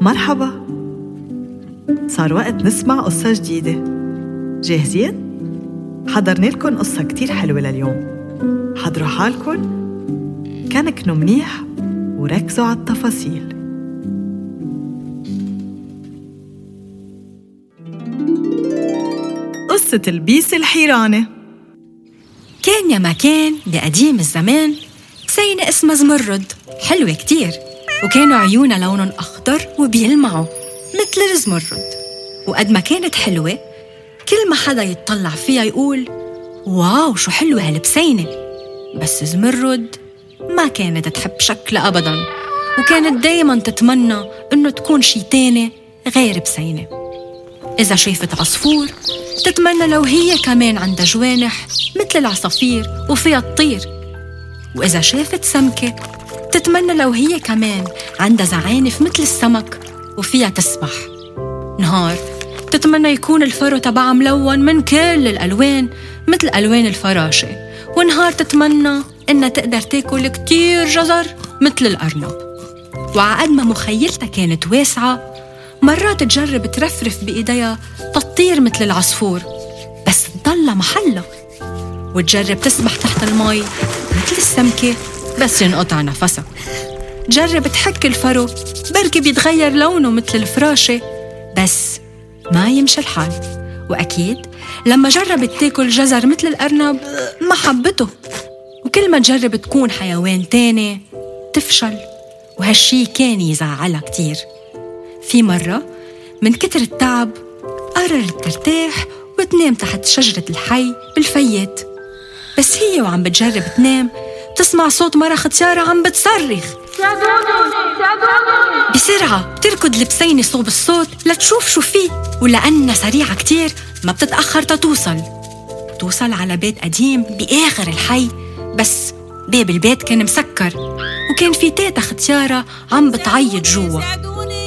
مرحبا. صار وقت نسمع قصة جديدة. جاهزين؟ حضرنا لكم قصة كتير حلوة لليوم. حضروا حالكم. كنكنوا منيح وركزوا على التفاصيل. قصة البيس الحيرانة. كان يا ما كان بقديم الزمان بسينة اسمها زمرد. حلوة كتير. وكانوا عيونها لونهم أخضر وبيلمعوا مثل الزمرد وقد ما كانت حلوة كل ما حدا يتطلع فيها يقول واو شو حلوة هالبسينة. بس زمرد ما كانت تحب شكلها أبدا وكانت دايما تتمنى إنه تكون شي تاني غير بسينة. إذا شافت عصفور تتمنى لو هي كمان عندها جوانح مثل العصافير وفيها تطير وإذا شافت سمكة تتمنى لو هي كمان عندها زعانف مثل السمك وفيها تسبح. نهار تتمنى يكون الفرو تبعها ملون من كل الألوان مثل ألوان الفراشة. ونهار تتمنى إنها تقدر تاكل كتير جزر مثل الأرنب. وعقد ما مخيلتها كانت واسعة مرات تجرب ترفرف بإيديها تطير مثل العصفور بس تضلها محلها. وتجرب تسبح تحت المي مثل السمكة. بس ينقطع نفسها جرب تحك الفرو بركي بيتغير لونه مثل الفراشة بس ما يمشي الحال. وأكيد لما جربت تاكل جزر مثل الأرنب ما حبته. وكل ما تجرب تكون حيوان تاني تفشل. وهالشي كان يزعلها كتير. في مرة من كتر التعب قررت ترتاح وتنام تحت شجرة الحي بالفيات. بس هي وعم بتجرب تنام تسمع صوت مرة ختيارة عم بتصرخ. بسرعة بتركض البسينة صوب الصوت لتشوف شو فيه ولأنها سريعة كتير ما بتتأخر تتوصل. توصل على بيت قديم بآخر الحي بس باب البيت كان مسكر وكان في تيتا ختيارة عم بتعيط جوا.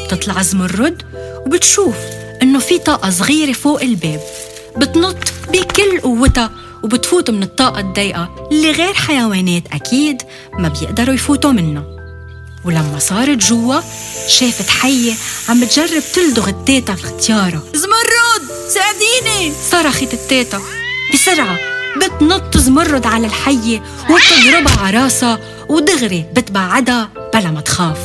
بتطلع زمرد وبتشوف إنه في طاقة صغيرة فوق الباب. بتنط بكل قوتها وبتفوت من الطاقة الضيقة اللي غير حيوانات أكيد ما بيقدروا يفوتوا منها ولما صارت جوا شافت حية عم تجرب تلدغ التيتا الختيارة زمرد ساعديني. صرخت التيتا. بسرعة بتنط زمرد على الحية وبتضربها على راسها ودغري بتبعدها بلا ما تخاف.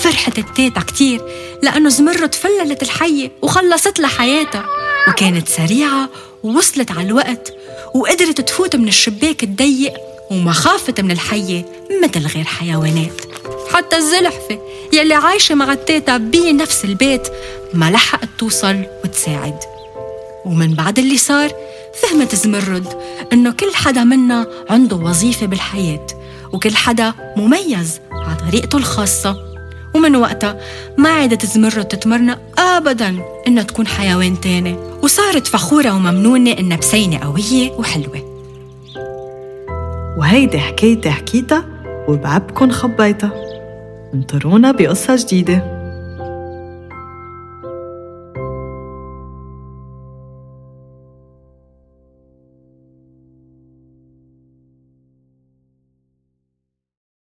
فرحت التيتا كتير لأنه زمرد فللت الحية وخلصت لها حياتها وكانت سريعة ووصلت على الوقت وقدرت تفوت من الشباك الضيق وما خافت من الحية مثل غير حيوانات. حتى الزلحفة يلي عايشة مع التيتا بنفس البيت ما لحقت توصل وتساعد. ومن بعد اللي صار فهمت زمرد إنه كل حدا منا عنده وظيفة بالحياة وكل حدا مميز على طريقته الخاصة ومن وقتها ما عادت زمرد تتمرن أبدا إنها تكون حيوان تاني. وصارت فخورة وممنونة إنها بسينة قوية وحلوة. وهيدي حكايتي حكيتها وبعبكن خبيتها. انطرونا بقصة جديدة.